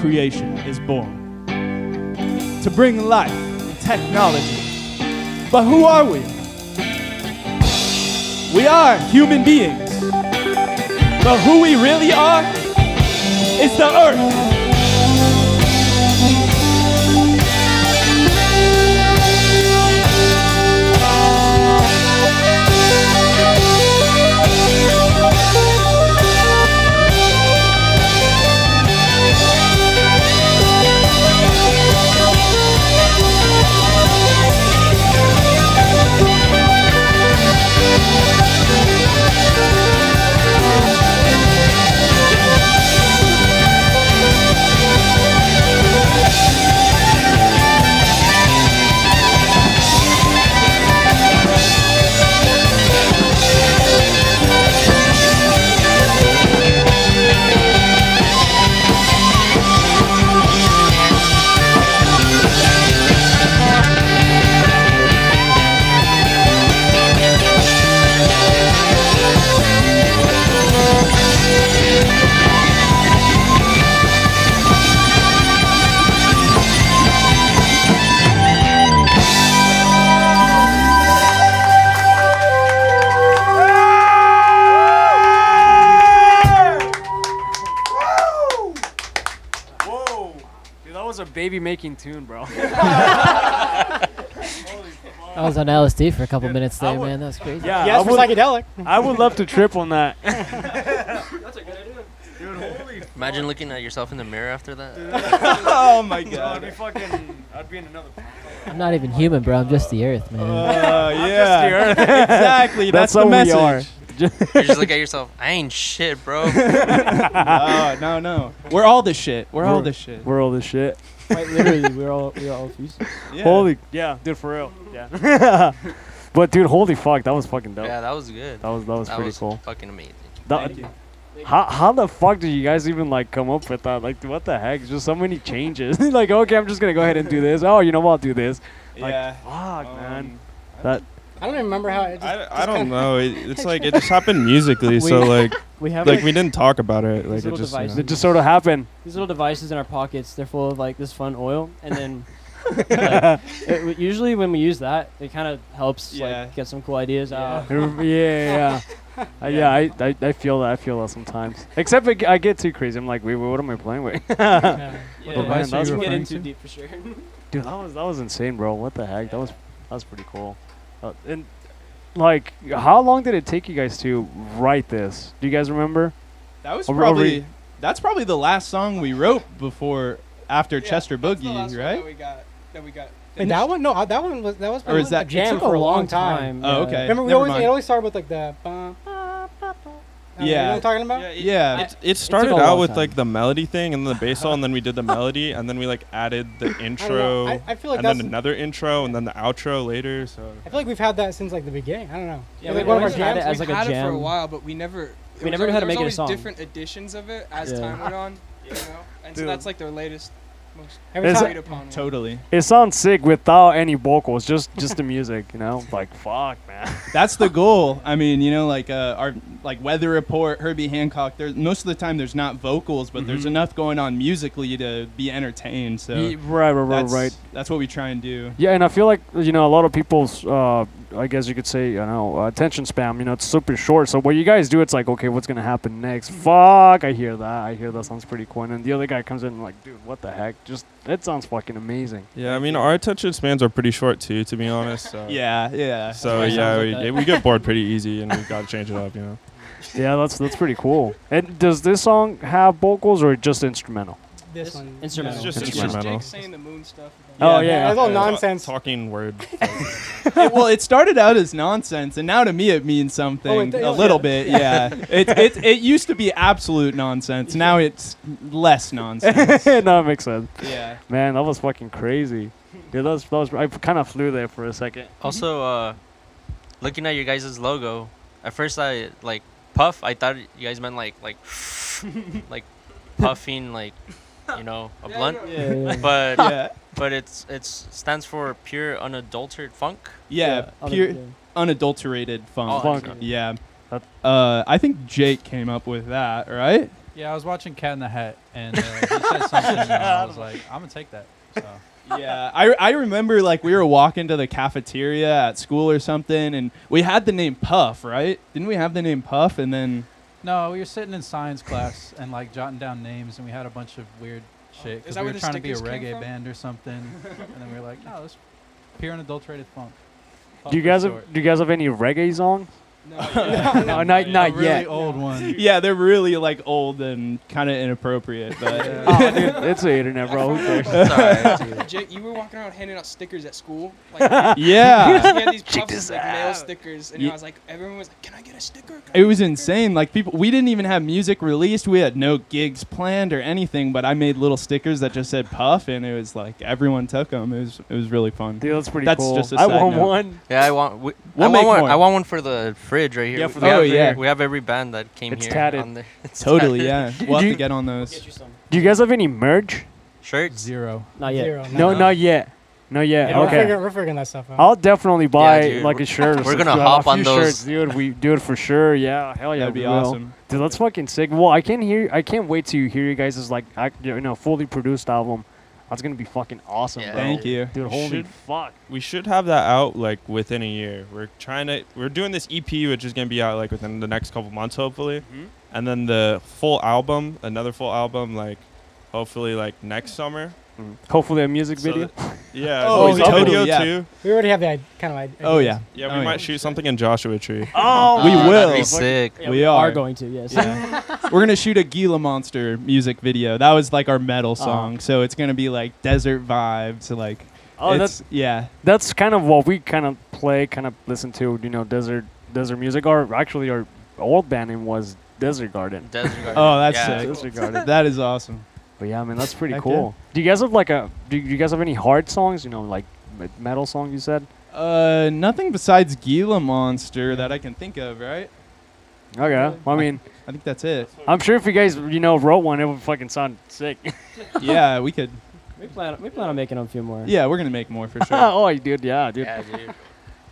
Creation is born. To bring life and technology. But who are we? We are human beings. But who we really are is the earth. Baby making tune, bro. I was on LSD for a couple minutes there, would- man. That was crazy. Yeah, Yes, I for would, psychedelic. I would love to trip on that. Imagine looking at yourself in the mirror after that. oh my god. I'd be god. fucking. I'd be in another. I'm not even human, bro. I'm just the earth, man. Uh, I'm yeah. just the earth. exactly. That's, That's the how we message. are. You just look at yourself. I ain't shit, bro. no, no, no. We're all the shit. We're, all We're- the shit. We're all this shit. Quite literally, we're all we're all fuses. Yeah. Holy, yeah, dude, for real. Yeah. but dude, holy fuck, that was fucking dope. yeah, that was good. That was that was That pretty was cool. fucking amazing. That- Thank you. how how the fuck did you guys even like come up with that? Like, what the heck? Just so many changes. like, okay, I'm just gonna go ahead and do this. Oh, you know what? I'll do this. Like, Yeah. Fuck, man. Um, That I don't even remember how it just, I, just I don't know. It, it's like it just happened musically, so like We have like like, we didn't talk about it. Like it just you know. it just sort of happened. these little devices in our pockets. They're full of like this fun oil, and then like, it, usually when we use that, it kind of helps Yeah. like get some cool ideas out. yeah, yeah. Uh, yeah, I, I, I feel that. I feel that sometimes. Except I get too crazy. I'm like, wait, what am I playing with? Yeah. Yeah, But man, device that's are we you get referring into to? deep for sure. Dude, that was that was insane, bro. What the heck? That was that was pretty cool. Uh, and like, how long did it take you guys to write this? Do you guys remember? That was Over- probably over- that's probably the last song we wrote before after Yeah, Chester that's the Boogie, last one right? That we got. That we got. Wait, that one? No, uh, that one was that was Or is a that- it jam took for a a long long time. time. Oh, Yeah. okay. Remember, we Never always mind. it always started with like the. Ba, ba, ba, ba. You know Yeah. what I'm talking about? it, Yeah. It, it started a out with time. like the melody thing and then the bass solo, and then we did the melody, and then we like added the I don't know. intro, I, I feel like and then another intro, and then the outro later. So I feel like we've had that since like the beginning. I don't know. Yeah, It's we like one of our always had jams. it as We've like a had it for a while, but we never. We never knew how to make it a was song. always different editions of it as Yeah. time went on. You know, and so that's like their latest, most Every Is time, agreed upon. one. Totally. It sounds sick without any vocals, just just the music. You know, like fuck, man. That's the goal. I mean, you know, like uh, our like Weather Report, Herbie Hancock. There's most of the time there's not vocals, but there's Mhm. enough going on musically to be entertained. So Ye- right, right, right, that's, right. That's what we try and do. Yeah, and I feel like you know a lot of people's, uh, I guess you could say, you know, uh, attention spam. You know, it's super short. So what you guys do, it's like, okay, what's gonna happen next? Fuck, I hear that. I hear that sounds pretty cool. And then the other guy comes in and like, dude, what the heck? Just it sounds fucking amazing. yeah, I mean our attention spans are pretty short too, to be honest. So. Yeah, yeah. So yeah, we, like we get bored pretty easy, and we gotta change it up, you know. Yeah, that's that's pretty cool. And does this song have vocals or just instrumental? This It's one. instrumental. It's just It's instrumental. Jake saying the moon stuff. Oh, Yeah. yeah. That's all nonsense. Talking word. It- well, it started out as nonsense, and now to me it means something Oh, it- a yeah. little bit. Yeah, it, it it used to be absolute nonsense. Now it's less nonsense. no, it makes sense. yeah. Man, that was fucking crazy. Dude, that was, that was I kind of flew there for a second. Also, uh, looking at your guys' logo, at first I like puff. I thought you guys meant like like like puffing like you know a blunt. Yeah, yeah. But Yeah. but it's it's stands for pure unadulterated funk. Yeah, on pure a- unadulterated funk. Oh, Funk. okay. Yeah. Uh, I think Jake came up with that, right? Yeah, I was watching Cat in the Hat, and uh, he said something, and I was like, I'm gonna take that. So yeah, I, I remember like we were walking to the cafeteria at school or something, and we had the name Puff, right? Didn't we have the name Puff? And then No, we were sitting in science class and like jotting down names, and we had a bunch of weird shit. Is 'cause that we were trying to be a reggae band or something, and then we were like, no, let's pure unadulterated funk. Do you guys have Do you guys have any reggae songs? No, no, not a not really yet. old one. yeah, they're really like old and kind of inappropriate, but oh, dude, it's the internet, bro. Who cares? It's alright. Jake, you were walking around handing out stickers at school. Like, yeah. you had these Check puffs, like mail stickers, and Ye- I was like, everyone was like, "Can I get a sticker?" Can It was sticker?" insane. Like people, we didn't even have music released. We had no gigs planned or anything. But I made little stickers that just said Puff, and it was like everyone took them. It was it was really fun. Dude, that's pretty That's cool. just a I side want note. one. Yeah, I want. We, We'll I want one. more. I want one for the fridge right here. Yeah, for we the have, Oh, yeah. We have every band that came It's here tatted. on there. It's Totally, tatted. yeah. We'll have You- to get on those. Get you some. Do you guys have any merch? Shirts. Zero. Not yet. Zero. No, No. not yet. Not yet. Yeah, we're, okay. figuring, we're figuring that stuff out. I'll definitely buy dude, like a shirt. or we're gonna something. hop a on few those. shirts, dude. We do it for sure. Yeah, hell yeah, That'd be awesome. Dude, that's fucking sick. Well, I can't hear. I can't wait to hear you guys' like, ac- you know, fully produced album. That's gonna be fucking awesome, Yeah. bro. Thank you. dude. Holy Should- fuck. We should have that out like within a year. We're trying to. We're doing this EP, which is gonna be out like within the next couple months, hopefully, Mhm. and then the full album, another full album, like hopefully like next summer. Hopefully a music So video. Yeah. Oh, music totally, video yeah. too. we already have that kind of idea. Oh yeah, Yeah, we Oh, yeah. might shoot something in Joshua Tree. oh, We Ah, will. That'd be sick. Yeah, We are. are. going to. Yes. yeah. We're gonna shoot a Gila Monster music video. That was like our metal song, so it's gonna be like desert vibes. Like, Oh, that's yeah, that's kind of what we kind of play, kind of listen to. You know, desert desert music. Or actually, our old band name was Desert Garden. Desert Garden. Oh, that's yeah. sick. Desert Garden. that is awesome. But yeah, man, that's pretty Heck cool. Do you guys have like a? Do you guys have any hard songs? You know, like me- metal songs. You said. Uh, nothing besides Gila Monster that I can think of, right? Okay. I mean, I think that's it. I'm sure if you guys, you know, wrote one, it would fucking sound sick. yeah, we could. We plan. We plan on making a few more. Yeah, we're gonna make more for sure. oh, dude, yeah, dude. Yeah, dude.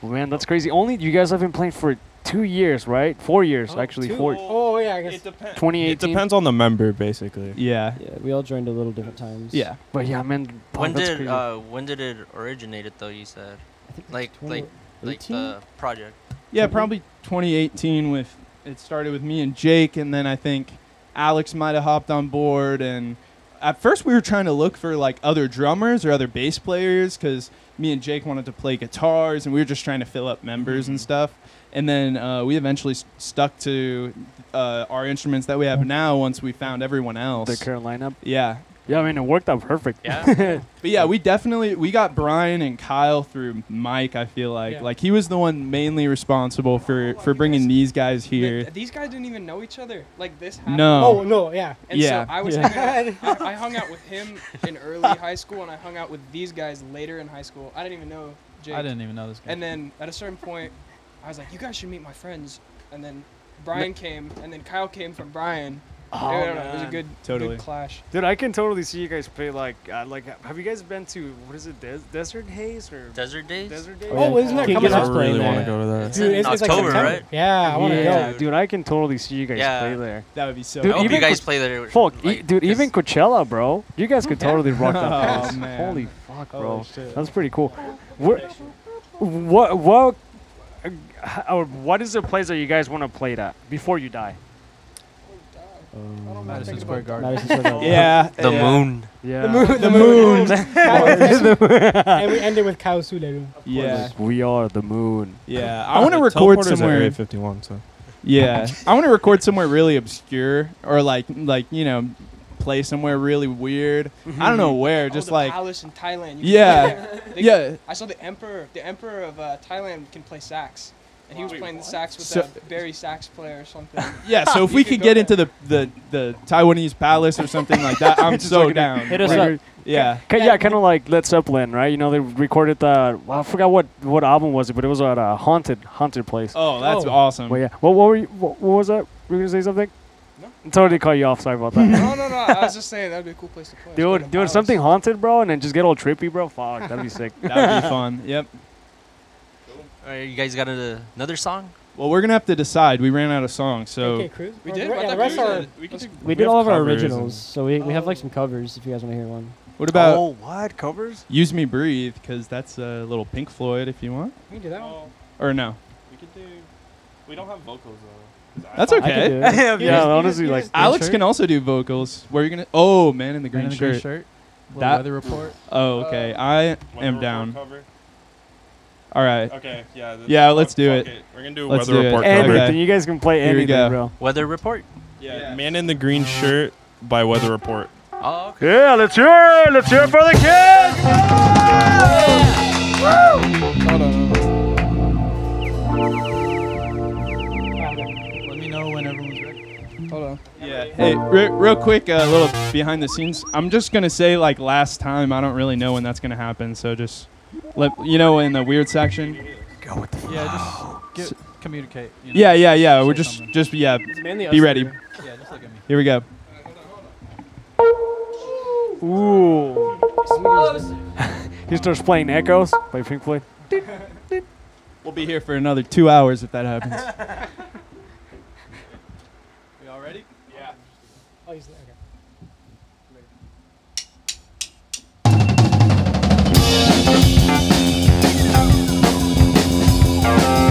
Well, man, that's crazy. Only you guys have been playing for two years, right? Four years, Oh, actually. two? Four. Oh yeah, I guess. It depends. 2018. It depends on the member, basically. yeah, Yeah, we all joined a little different times. yeah. But yeah, man. fuck, When did crazy. uh when did it originated though? You said I think like like like 18? the project. Yeah, probably 2018 with it started with me and Jake and then I think Alex might have hopped on board and at first we were trying to look for like other drummers or other bass players cuz me and Jake wanted to play guitars and we were just trying to fill up members and stuff. And then uh, we eventually s- stuck to uh, our instruments that we have now once we found everyone else. the current lineup? yeah. Yeah, I mean, it worked out perfect. Yeah. But yeah, we definitely we got Brian and Kyle through Mike. I feel like Yeah. like he was the one mainly responsible for for bringing these guys here. Th- these guys didn't even know each other. Like this happened. No. Oh no, yeah. And Yeah. so I was Yeah. hanging out, I, I hung out with him in early high school, and I hung out with these guys later in high school. I didn't even know Jake. I didn't even know this guy. And then at a certain point, I was like, "You guys should meet my friends." And then Brian came, and then Kyle came from Brian. Oh, I don't know, it was a man. good, Totally. good clash. Dude, I can totally see you guys play like uh, like. Have you guys been to what is it, Des- Desert Haze or Desert Daze. Desert Daze? Oh, isn't that Keep coming getting up? us playing wanna go to that. It's Dude, in it's, it's like October, September. right? Yeah, I want to yeah, go. dude, I can totally see you guys Yeah. play there. That would be so. Dude, I hope even you guys co- play there. Fuck, e- like, dude, 'cause- even Coachella, bro. You guys could totally rock that Oh, place. man. Holy fuck, bro. Holy shit. That's pretty cool. What, what, what, uh, h- or what is the place that you guys want to play at before you die? Um, Madison Square Garden. Madison Square Garden. Yeah. the yeah. moon. Yeah. The moon. The The moon. and we ended with Kao Sule. Yeah. We are the moon. Yeah. I want to record teleporter's at somewhere. Area 51, so. Yeah. I want to record somewhere really obscure or like like you know play somewhere really weird. I don't know where. Oh, Just the like palace in Thailand. You can Yeah. play there. They- yeah. I saw the emperor. The emperor of uh, Thailand can play sax, and he was playing the sax with So- a bari sax player or something. Yeah, so if we could could get there. into the, the, the Taiwanese palace or something like that, I'm so like- down. Hit us Like, up. Yeah. Ki- yeah, kind of like Led Zeppelin, right? You know, they recorded the. Well, I forgot what what album was it, but it was at a haunted haunted place. Oh, that's Oh. awesome. Well, yeah. What, what were you? What, what was that? Were you gonna say something? No. Totally cut you off. Sorry about that. no, no, no. I was just saying that'd be a cool place to play. Let's go to Dude, doing something haunted, bro, and then just get all trippy, bro. Fuck, that'd be sick. That would be fun. Yep. Alright, you guys got a, another song? Well, we're gonna have to decide. We ran out of songs, so okay, Cruz. We did. the, yeah, the rest are. did. We do- We did all of our originals, so we, we have like Oh. some covers if you guys want to hear one. What about oh, what covers? "Use Me Breathe"? Because that's a little Pink Floyd if you want, We can do that one. Oh, or no? we could do. We don't have vocals though. That's thought- I could okay. do it. yeah, You just- you honestly, like Alex shirt? can also do vocals. Where are you gonna? Oh, man in the Man green in the shirt. green shirt. That- weather report. Oh, okay. Uh, I am down. Cover. All right. Okay, yeah. Yeah, let's do fuck it. We're gonna do a Let's weather do it. report And- cover. anything. Okay. You guys can play Here we anything, go. bro. Weather report. Yeah, Man in the Green Shirt by Weather Report. Oh, okay. Yeah, let's hear it. Let's hear it for the kids. Hold on. Let me know when everyone's ready. Hold on. Yeah. Hey, re- real quick, a little behind the scenes. I'm just gonna say like last time. I don't really know when that's gonna happen, so just let you know in the weird section. Go with the Yeah, just get, communicate. You know, Yeah, yeah, yeah. We're say just, something. just yeah. It's mainly us Be ready. three. Yeah, just look at me. Here we go. Ooh. he starts playing Echoes Play Pink Floyd. We'll be here for another two hours if that happens. Thank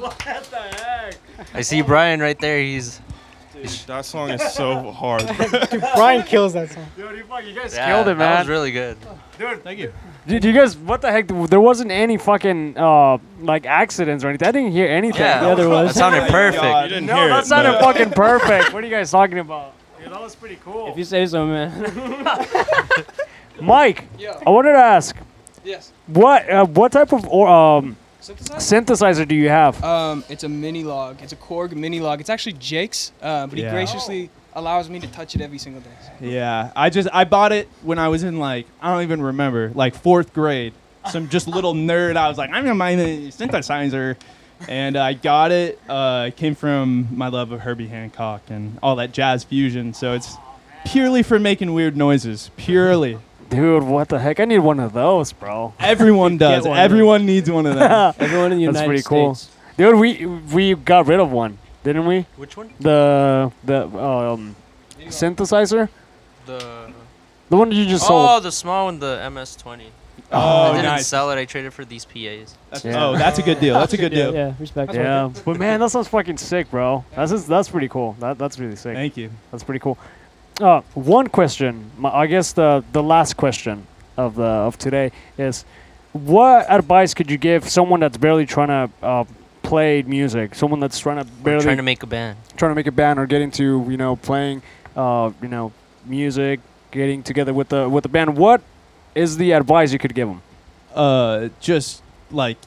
see Brian right there. He's Dude, that song is so hard. Dude, Brian kills that song. Dude, you, fuck, you guys yeah, killed it, man. That was really good. Dude, thank you. Dude, you guys, what the heck? There wasn't any fucking uh like accidents or anything. I didn't hear anything. Yeah, Yeah, there was. That sounded perfect. God. you didn't No, hear that it, sounded but- fucking perfect. What are you guys talking about? Dude, that was pretty cool. If you say so, man. Mike, Yeah. I wanted to ask, Yes. what uh, what type of or, um, Synthesizer? synthesizer do you have? Um, it's a minilogue. It's a Korg minilogue. It's actually Jake's, uh, but he Yeah. graciously allows me to touch it every single day. Yeah, I just I bought it when I was in like I don't even remember like fourth grade. Some just little nerd. I was like I'm gonna buy the synthesizer, and I got it. Uh, it came from my love of Herbie Hancock and all that jazz fusion. So it's purely for making weird noises. Purely. Dude, what the heck? I need one of those, bro. Everyone does. one, Everyone needs one of them. Everyone in the That's United pretty cool. States. Dude, we we got rid of one, didn't we? Which one? The the um synthesizer, The the one you just sold. oh, the small one, the MS20. Oh, I didn't nice. sell it. I traded for these PAs. That's- Yeah. Oh, that's a good deal. That's a good deal. Yeah, respect. Yeah, but man, that sounds fucking sick, bro. That's just, that's pretty cool. That that's really sick. Thank you. That's pretty cool. Uh, one question, I guess the the last question of the of today is, what advice could you give someone that's barely trying to uh, play music, someone that's trying to We're barely trying to make a band. trying to make a band or get into you know playing, uh, you know, music, getting together with the with the band? What is the advice you could give them? uh, just like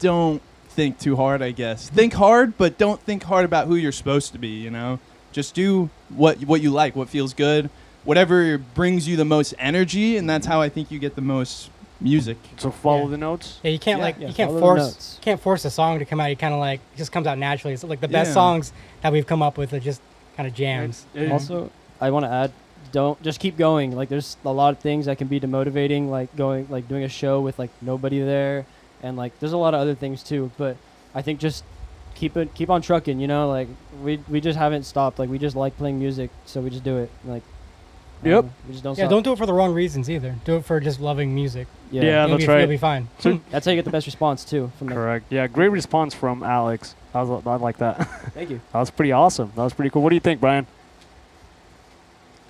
don't think too hard. I guess think hard, but don't think hard about who you're supposed to be. You know, just do what what you like, what feels good, whatever brings you the most energy, and that's how I think you get the most music. So follow Yeah. the notes. Yeah, you can't Yeah. like Yeah, you can't force notes. can't force a song to come out. You kind of like it just comes out naturally. It's like the best Yeah. songs that we've come up with are just kind of jams. It- Also, I want to add, don't just keep going. Like, there's a lot of things that can be demotivating, like going, like doing a show with like nobody there, and like there's a lot of other things too. But I think just keep it, keep on trucking. You know, like we we just haven't stopped. Like we just like playing music, so we just do it. Like, Yep. don't we just don't. Yeah, stop. don't do it for the wrong reasons either. Do it for just loving music. Yeah, Yeah, You'll that's be, right. You'll be fine. that's how you get the best response too. From the, Correct. Yeah, great response from Alex. I was I like that. Thank you. that was pretty awesome. That was pretty cool. What do you think, Brian?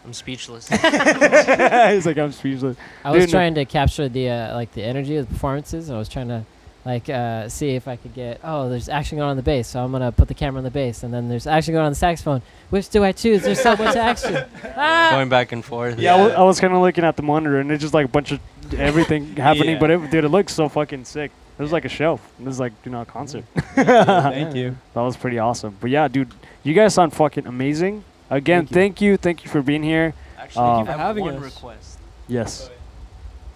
I'm speechless. He's like, I'm speechless. I was Dude, no- trying to capture the uh, like the energy of the performances. And I was trying to like uh, see if I could get. Oh, there's action going on the bass, so I'm gonna put the camera on the bass, and then there's action going on the saxophone. Which do I choose? There's so much action. Ah! Going back and forth. Yeah, I wa- I was kind of looking at the monitor, and it's just like a bunch of everything happening. Yeah. But it, dude, it looks so fucking sick. It was like a show. It was like you know a concert. Thank you. That was pretty awesome. But yeah, dude, you guys sound fucking amazing. Again, Thank you. thank you, thank you for being here. Actually, Um, Thank you for have having one us. request. Yes.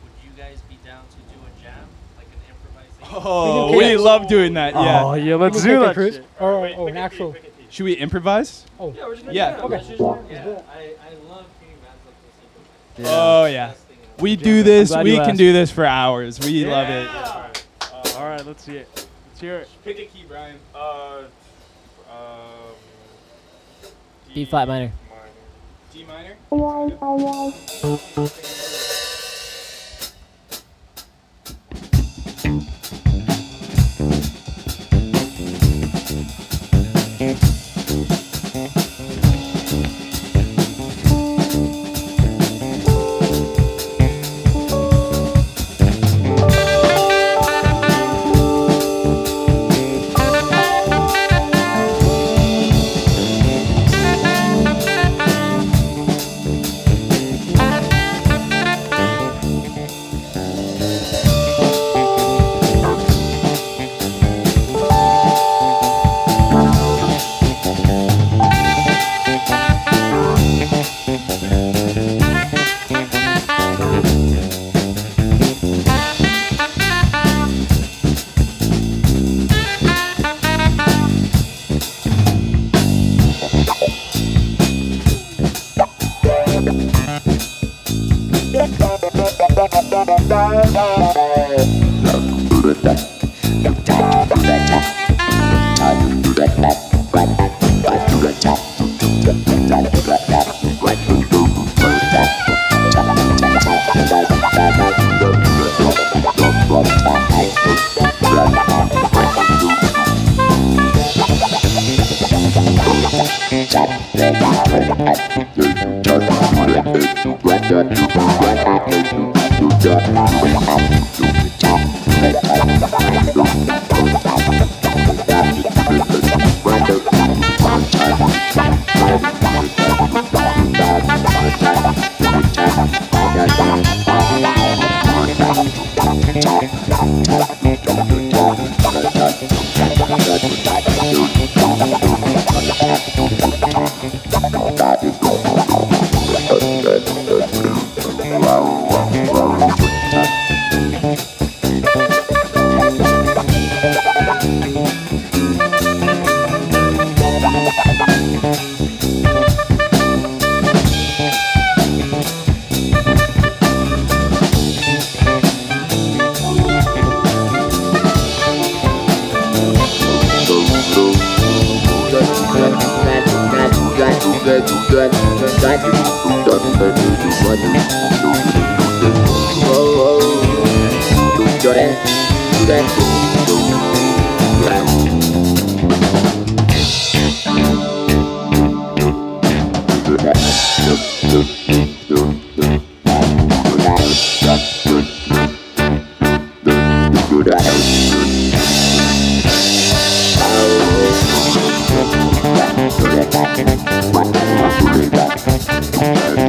Would you guys be down to do a jam, like an improvisation? Oh, We we love doing that. Yeah. Oh yeah, let's do we that. cruise? shit. Or oh, an actual. Should we improvise? Oh, Yeah, we're just Yeah. it. Okay. Let's just. Yeah, I, I love hearing bands like this. Oh yeah. Best thing in the We do this. We can asked. do this for hours. We love it. All right, let's see it. Let's hear it. Pick a key, Brian. Uh, um, B flat minor. G minor.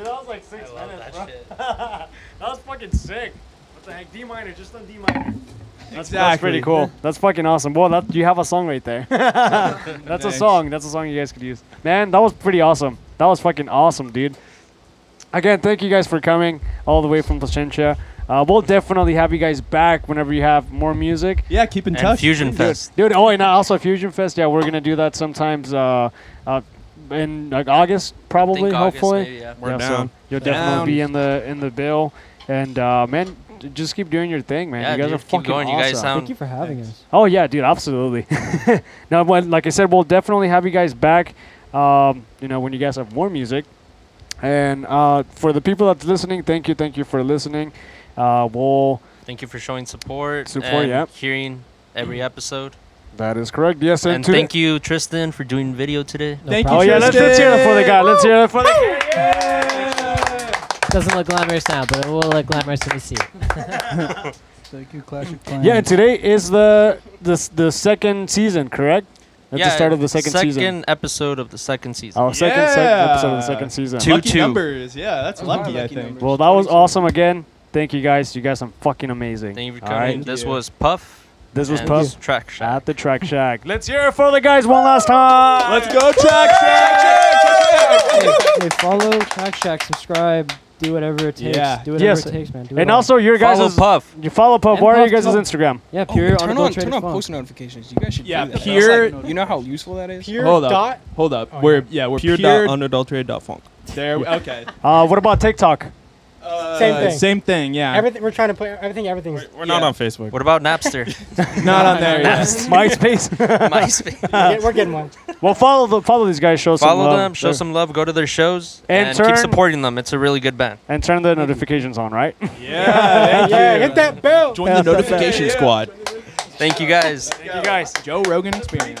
Dude, that was like six I minutes, that bro. shit. that was fucking sick. What the heck? D minor, just on D minor. That's, that's pretty cool. That's fucking awesome. Well, that you have a song right there. that's a song. That's a song you guys could use. Man, that was pretty awesome. That was fucking awesome, dude. Again, thank you guys for coming all the way from Placentia. Uh, we'll definitely have you guys back whenever you have more music. Yeah, keep in And touch. Fusion Fest. Dude, oh, and also Fusion Fest. Yeah, we're gonna do that sometimes uh, uh, in like August, probably, Think August, hopefully. maybe, yeah. We're yeah, down. So you'll Down. definitely be in the in the bill, and uh, man, just keep doing your thing, man. Yeah, you guys dude, are keep fucking going. You awesome. guys sound Thank you for having us. Oh yeah, dude, absolutely. now, when, like I said, we'll definitely have you guys back. Um, you know, when you guys have more music. And uh, for the people that's listening, thank you, thank you for listening. Uh, we'll. Thank you for showing support. Support, and yeah. Hearing every episode. That is correct. Yes, and, And thank you, Tristan, for doing video today. No Thank problem. Oh yeah, let's, let's hear it for the guy. Let's hear it for the guy. Doesn't look glamorous now, but it will look glamorous when you see it. Thank you, Clash of Clans. Yeah, and today is the the the second season, correct? At yeah, the start of the second, second season. episode of the second season. Oh, second sec- episode of the second season. Two, lucky two. numbers. Yeah, that's Those are lucky. I think. numbers. Well, that was awesome again. Thank you guys. You guys are fucking amazing. Thank you for coming. right. This you. was Puff. This was and Puff Track Shack. at the Track Shack. Let's hear it for the guys one last time. Let's go, track hey, hey, follow Track Shack, subscribe, do whatever it takes. Yeah. Do whatever Yes. it takes, man. Do it And also, your guys' Follow Puff. you follow Puff. And What are you Puff guys' too. Instagram? yeah, Oh, pure turn on, turn on funk. post notifications. You guys should Yeah, do that. pure- like- you know how useful that is. Pure Hold up. dot. Hold up. Oh, we're yeah. yeah, we're Pure, pure. dot unadulterated dot funk. there. Okay. Uh, what about TikTok? Uh, Same thing. Same thing. Yeah. Everything we're trying to put everything. Everything's. We're, we're not Yeah. on Facebook. What about Napster? not on there. yet. MySpace. MySpace. we're, we're getting one. well, follow the follow these guys. Show some Follow love. them, show They're- some love, go to their shows, And and, turn- keep supporting them. It's a really good band. and turn the notifications on. Right. Yeah. Thank Yeah, you. hit that bell. Join the notification squad. Thank you guys. Thank you guys. Joe Rogan Experience.